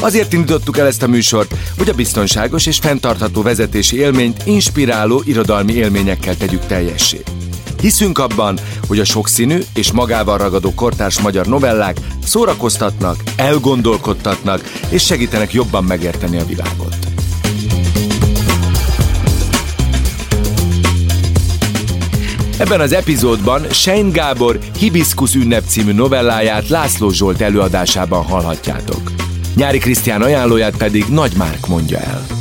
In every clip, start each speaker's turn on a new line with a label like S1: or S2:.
S1: Azért indítottuk el ezt a műsort, hogy a biztonságos és fenntartható vezetési élményt inspiráló irodalmi élményekkel tegyük teljessé. Hiszünk abban, hogy a sokszínű és magával ragadó kortárs magyar novellák szórakoztatnak, elgondolkodtatnak és segítenek jobban megérteni a világot. Ebben az epizódban Sein Gábor Hibiszkusz ünnep című novelláját László Zsolt előadásában hallhatjátok. Nyári Krisztián ajánlóját pedig Nagy Márk mondja el.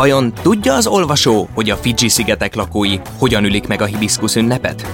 S2: Vajon tudja az olvasó, hogy a Fidzsi-szigetek lakói hogyan ülik meg a hibiszkusz ünnepet?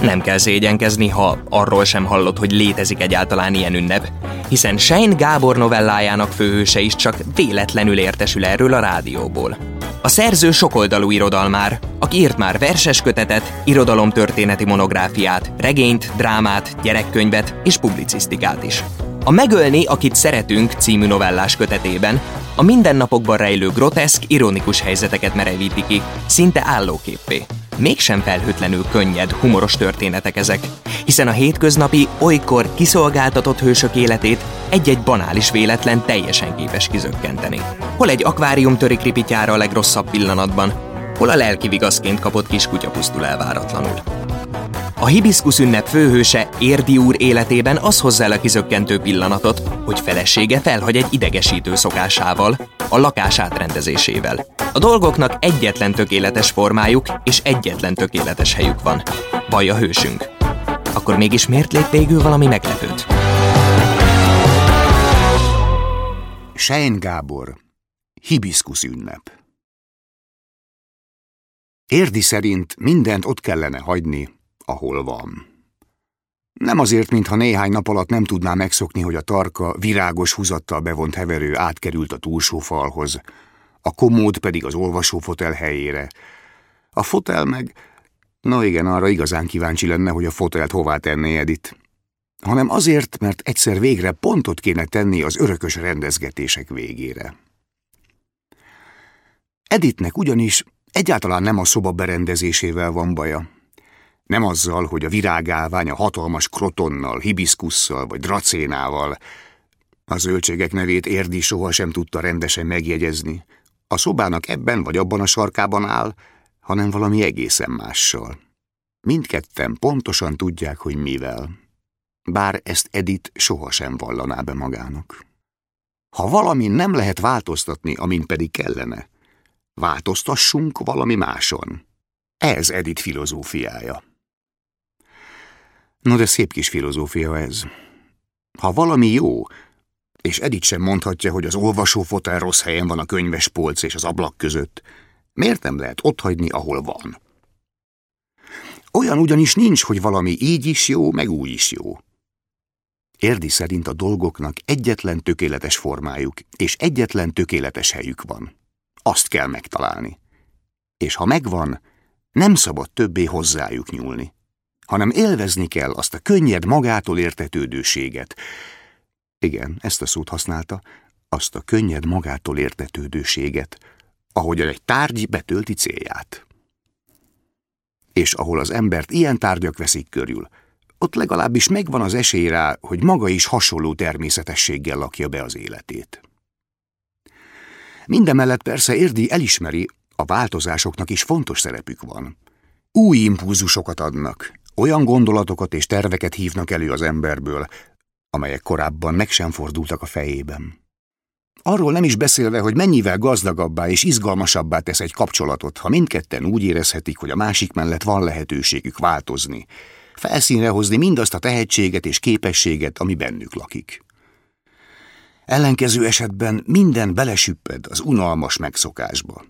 S2: Nem kell szégyenkezni, ha arról sem hallott, hogy létezik egyáltalán ilyen ünnep, hiszen Sein Gábor novellájának főhőse is csak véletlenül értesül erről a rádióból. A szerző sokoldalú irodalmár, aki írt már verses kötetet, irodalomtörténeti monográfiát, regényt, drámát, gyerekkönyvet és publicisztikát is. A Megölni, akit szeretünk című novellás kötetében a mindennapokban rejlő groteszk, ironikus helyzeteket merevíti ki, szinte állóképpé. Mégsem felhőtlenül könnyed, humoros történetek ezek, hiszen a hétköznapi, olykor kiszolgáltatott hősök életét egy-egy banális véletlen teljesen képes kizökkenteni. Hol egy akvárium törik ripityára a legrosszabb pillanatban, hol a lelki vigaszként kapott kis kutya pusztul elváratlanul. A hibiszkusz ünnep főhőse Érdi úr életében az hozza el a kizökkentő pillanatot, hogy felesége felhagy egy idegesítő szokásával, a lakás átrendezésével. A dolgoknak egyetlen tökéletes formájuk és egyetlen tökéletes helyük van. Vaj a hősünk. Akkor mégis miért lép végül valami meglepőt?
S3: Sein Gábor Hibiszkusz ünnep Érdi szerint mindent ott kellene hagyni, ahol van. Nem azért, mintha néhány nap alatt nem tudná megszokni, hogy a tarka virágos húzattal bevont heverő átkerült a túlsó falhoz, a komód pedig az olvasófotel helyére. A fotel meg... Na igen, arra igazán kíváncsi lenne, hogy a fotelt hová tenné Edit. Hanem azért, mert egyszer végre pontot kéne tenni az örökös rendezgetések végére. Editnek ugyanis egyáltalán nem a szoba berendezésével van baja. Nem azzal, hogy a virágálvány a hatalmas krotonnal, hibiszkusszal vagy dracénával. A zöldségek nevét Érdi sohasem tudta rendesen megjegyezni. A szobának ebben vagy abban a sarkában áll, hanem valami egészen mással. Mindketten pontosan tudják, hogy mivel. Bár ezt Edith sohasem vallaná be magának. Ha valami nem lehet változtatni, amin pedig kellene, változtassunk valami máson. Ez Edith filozófiája. No, de szép kis filozófia ez. Ha valami jó, és Edith sem mondhatja, hogy az olvasófotel rossz helyen van a könyves polc és az ablak között, miért nem lehet otthagyni, ahol van? Olyan ugyanis nincs, hogy valami így is jó, meg úgy is jó. Érdi szerint a dolgoknak egyetlen tökéletes formájuk és egyetlen tökéletes helyük van. Azt kell megtalálni. És ha megvan, nem szabad többé hozzájuk nyúlni hanem élvezni kell azt a könnyed magától értetődőséget. Igen, ezt a szót használta, azt a könnyed magától értetődőséget, ahogyan egy tárgy betölti célját. És ahol az embert ilyen tárgyak veszik körül, ott legalábbis megvan az esély rá, hogy maga is hasonló természetességgel lakja be az életét. Mindemellett persze Érdi elismeri, a változásoknak is fontos szerepük van. Új impulzusokat adnak, olyan gondolatokat és terveket hívnak elő az emberből, amelyek korábban meg sem fordultak a fejében. Arról nem is beszélve, hogy mennyivel gazdagabbá és izgalmasabbá tesz egy kapcsolatot, ha mindketten úgy érezhetik, hogy a másik mellett van lehetőségük változni, felszínre hozni mindazt a tehetséget és képességet, ami bennük lakik. Ellenkező esetben minden belesüpped az unalmas megszokásba,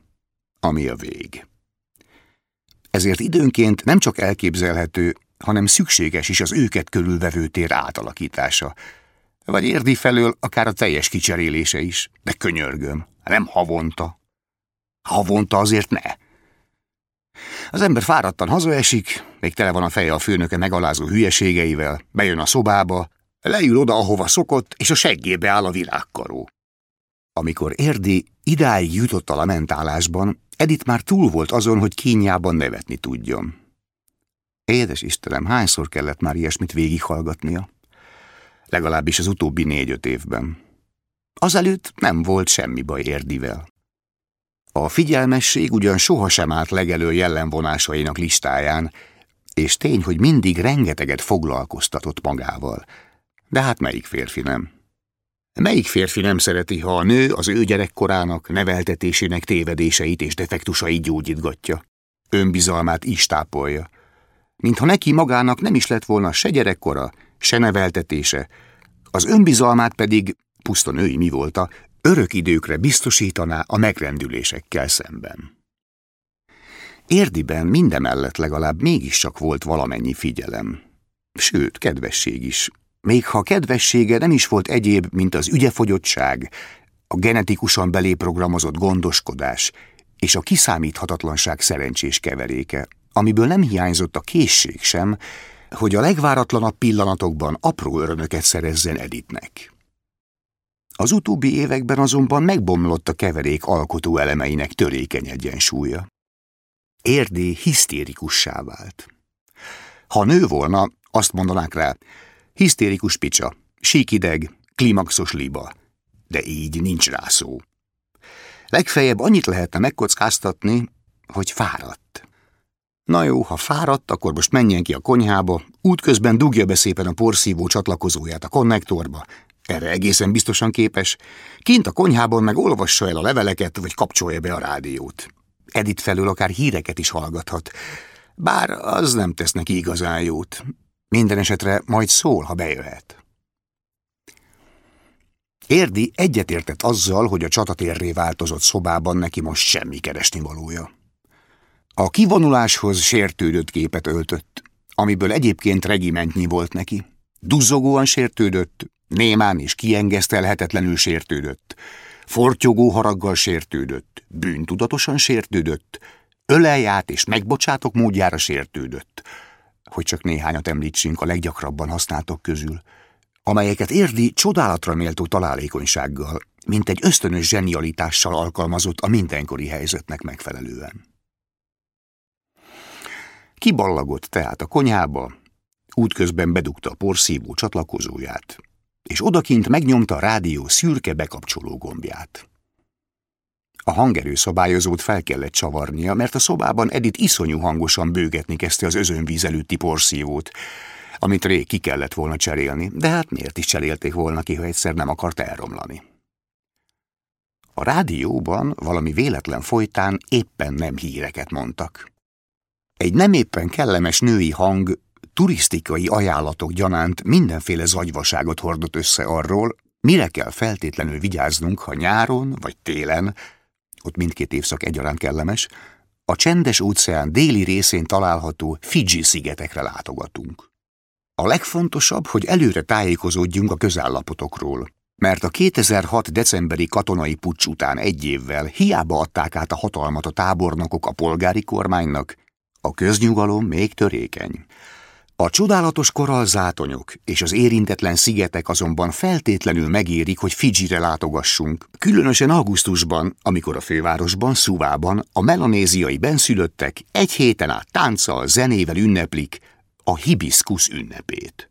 S3: ami a vég. Ezért időnként nem csak elképzelhető, hanem szükséges is az őket körülvevő tér átalakítása, vagy érdi felől akár a teljes kicserélése is, de könyörgöm, nem havonta. Havonta azért ne. Az ember fáradtan hazaesik, még tele van a feje a főnöke megalázó hülyeségeivel, bejön a szobába, leül oda, ahova szokott, és a seggébe áll a virágkaró. Amikor Érdi idáig jutott a lamentálásban, Edith már túl volt azon, hogy kínjában nevetni tudjon. Édes Istenem, hányszor kellett már ilyesmit végighallgatnia? Legalábbis az utóbbi négy-öt évben. Azelőtt nem volt semmi baj Érdivel. A figyelmesség ugyan sohasem állt legelő jellemvonásainak listáján, és tény, hogy mindig rengeteget foglalkoztatott magával. De hát melyik férfi nem? Melyik férfi nem szereti, ha a nő az ő gyerekkorának, neveltetésének tévedéseit és defektusait gyógyítgatja? Önbizalmát is tápolja. Mintha neki magának nem is lett volna se gyerekkora, se neveltetése, az önbizalmát pedig, puszta női mi volta, örök időkre biztosítaná a megrendülésekkel szemben. Érdiben mindemellett legalább mégiscsak volt valamennyi figyelem. Sőt, kedvesség is. Még ha kedvessége nem is volt egyéb, mint az ügyefogyottság, a genetikusan beléprogramozott gondoskodás és a kiszámíthatatlanság szerencsés keveréke, amiből nem hiányzott a készség sem, hogy a legváratlanabb pillanatokban apró örömöket szerezzen Editnek. Az utóbbi években azonban megbomlott a keverék alkotó elemeinek törékeny egyensúlya. Érdi hisztérikussá vált. Ha nő volna, azt mondanák rá, hisztérikus picsa, síkideg, klimaxos liba, de így nincs rá szó. Legfeljebb annyit lehetne megkockáztatni, hogy fáradt. Na jó, ha fáradt, akkor most menjen ki a konyhába, útközben dugja be szépen a porszívó csatlakozóját a konnektorba, erre egészen biztosan képes, kint a konyhában meg olvassa el a leveleket, vagy kapcsolja be a rádiót. Edit felől akár híreket is hallgathat, bár az nem tesz neki igazán jót. Minden esetre majd szól, ha bejöhet. Érdi egyetértett azzal, hogy a csatatérré változott szobában neki most semmi keresni valója. A kivonuláshoz sértődött képet öltött, amiből egyébként regimentnyi volt neki. Duzzogóan sértődött, némán és kiengesztelhetetlenül sértődött, fortyogó haraggal sértődött, bűntudatosan sértődött, ölelját és megbocsátok módjára sértődött, hogy csak néhányat említsünk a leggyakrabban használtok közül, amelyeket érdi csodálatra méltó találékonysággal, mint egy ösztönös zsenialitással alkalmazott a mindenkori helyzetnek megfelelően. Kiballagott tehát a konyhába, útközben bedugta a porszívó csatlakozóját, és odakint megnyomta a rádió szürke bekapcsoló gombját. A hangerőszabályozót fel kellett csavarnia, mert a szobában Edith iszonyú hangosan bőgetni kezdte az özönvíz előtti porszívót, amit rég ki kellett volna cserélni, de hát miért is cserélték volna ki, ha egyszer nem akart elromlani. A rádióban valami véletlen folytán éppen nem híreket mondtak. Egy nem éppen kellemes női hang turisztikai ajánlatok gyanánt mindenféle zagyvaságot hordott össze arról, mire kell feltétlenül vigyáznunk, ha nyáron vagy télen, ott mindkét évszak egyaránt kellemes, a csendes óceán déli részén található Fiji szigetekre látogatunk. A legfontosabb, hogy előre tájékozódjunk a közállapotokról, mert a 2006. decemberi katonai pucs után egy évvel hiába adták át a hatalmat a tábornokok a polgári kormánynak, a köznyugalom még törékeny. A csodálatos korallzátonyok és az érintetlen szigetek azonban feltétlenül megérik, hogy Fidzsire látogassunk, különösen augusztusban, amikor a fővárosban, Szuvában a melanéziai benszülöttek egy héten át tánccal, zenével ünneplik a hibiszkusz ünnepét.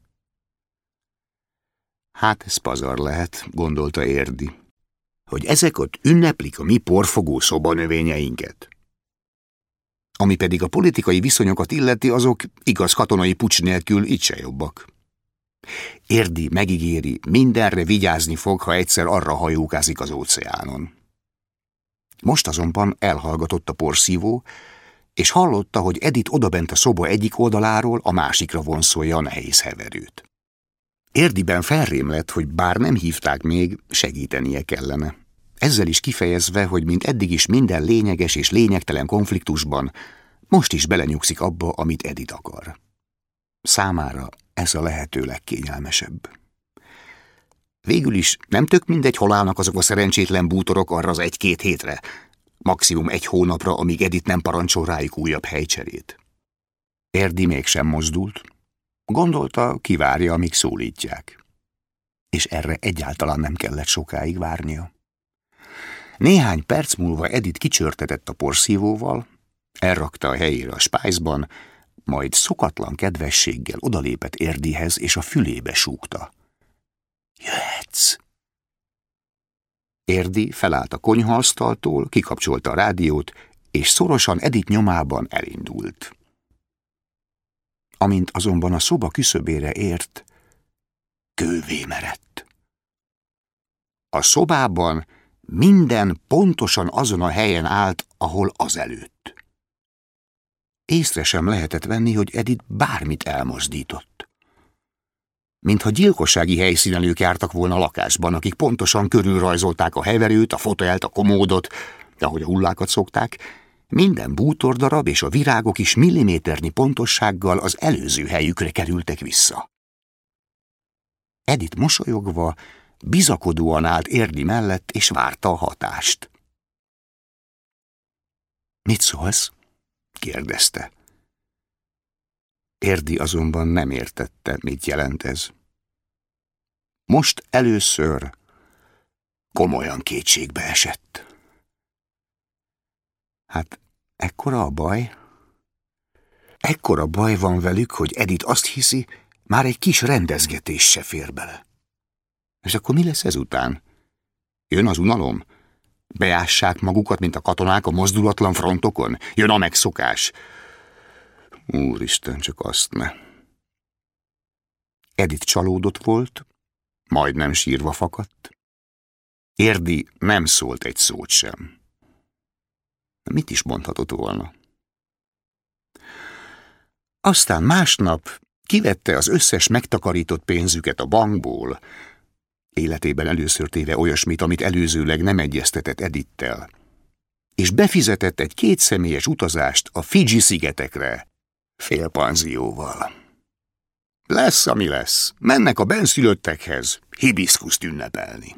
S3: Hát ez pazar lehet, gondolta Érdi, hogy ezek ott ünneplik a mi porfogó szobanövényeinket. Ami pedig a politikai viszonyokat illeti, azok igaz katonai pucs nélkül itt se jobbak. Érdi megígéri, mindenre vigyázni fog, ha egyszer arra hajókázik az óceánon. Most azonban elhallgatott a porszívó, és hallotta, hogy Edith odabent a szoba egyik oldaláról a másikra vonszolja a nehéz heverőt. Érdiben felrém lett, hogy bár nem hívták még, segítenie kellene. Ezzel is kifejezve, hogy mint eddig is minden lényeges és lényegtelen konfliktusban, most is belenyugszik abba, amit Edith akar. Számára ez a lehető legkényelmesebb. Végül is nem tök mindegy, hol állnak azok a szerencsétlen bútorok arra az egy-két hétre, maximum egy hónapra, amíg Edith nem parancsol rájuk újabb helycserét. Erdi mégsem mozdult. Gondolta, kivárja, amíg szólítják. És erre egyáltalán nem kellett sokáig várnia. Néhány perc múlva Edith kicsörtetett a porszívóval, elrakta a helyére a spájzban, majd szokatlan kedvességgel odalépett Érdihez, és a fülébe súgta. Jöhetsz! Érdi felállt a konyhaasztaltól, kikapcsolta a rádiót, és szorosan Edith nyomában elindult. Amint azonban a szoba küszöbére ért, kővé merett. A szobában minden pontosan azon a helyen állt, ahol azelőtt. Észre sem lehetett venni, hogy Edith bármit elmozdított. Mintha gyilkossági helyszínelők jártak volna a lakásban, akik pontosan körülrajzolták a heverőt, a fotelt, a komódot, ahogy a hullákat szokták, minden bútordarab és a virágok is milliméternyi pontossággal az előző helyükre kerültek vissza. Edith mosolyogva, bizakodóan állt érdi mellett, és várta a hatást. Mit szólsz? kérdezte. Érdi azonban nem értette, mit jelent ez. Most először komolyan kétségbe esett. Hát ekkora a baj? Ekkora baj van velük, hogy Edith azt hiszi, már egy kis rendezgetés se fér bele. És akkor mi lesz ezután? Jön az unalom? Beássák magukat, mint a katonák a mozdulatlan frontokon? Jön a megszokás? Úristen, csak azt ne. Edith csalódott volt, majdnem sírva fakadt. Érdi nem szólt egy szót sem. Mit is mondhatott volna? Aztán másnap kivette az összes megtakarított pénzüket a bankból, életében először téve olyasmit, amit előzőleg nem egyeztetett Edittel, és befizetett egy kétszemélyes utazást a Fiji szigetekre, félpanzióval. Lesz, ami lesz. Mennek a benszülöttekhez hibiszkuszt ünnepelni.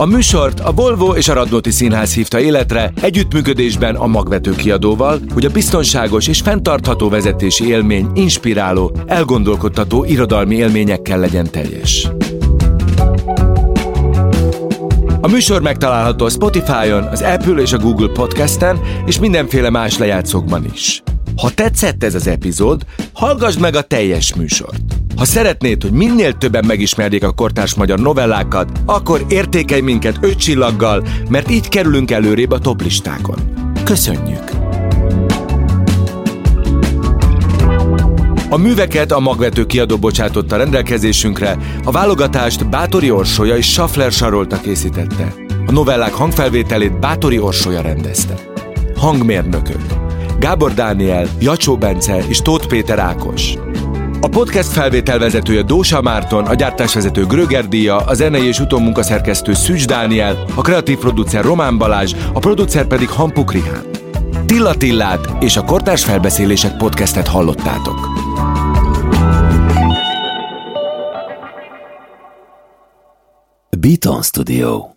S1: A műsort a Volvo és a Radnóti Színház hívta életre együttműködésben a magvető kiadóval, hogy a biztonságos és fenntartható vezetési élmény inspiráló, elgondolkodtató irodalmi élményekkel legyen teljes. A műsor megtalálható a Spotify-on, az Apple és a Google Podcast-en, és mindenféle más lejátszókban is. Ha tetszett ez az epizód, hallgass meg a teljes műsort. Ha szeretnéd, hogy minél többen megismerjék a kortárs magyar novellákat, akkor értékelj minket öt csillaggal, mert így kerülünk előrébb a toplistákon. Köszönjük! A műveket a magvető kiadó bocsátotta rendelkezésünkre, a válogatást Bátori Orsolya és Schaffler Sarolta készítette. A novellák hangfelvételét Bátori Orsolya rendezte. Hangmérnökök Gábor Dániel, Jacsó Bence és Tóth Péter Ákos. A podcast felvételvezetője Dósa Márton, a gyártásvezető Gröger Díja, a zenei és utómunkaszerkesztő Szűcs Dániel, a kreatív producer Román Balázs, a producer pedig Hampuk Rihán. Tilla Tillát és a Kortárs Felbeszélések podcastet hallottátok.
S4: Beaton Studio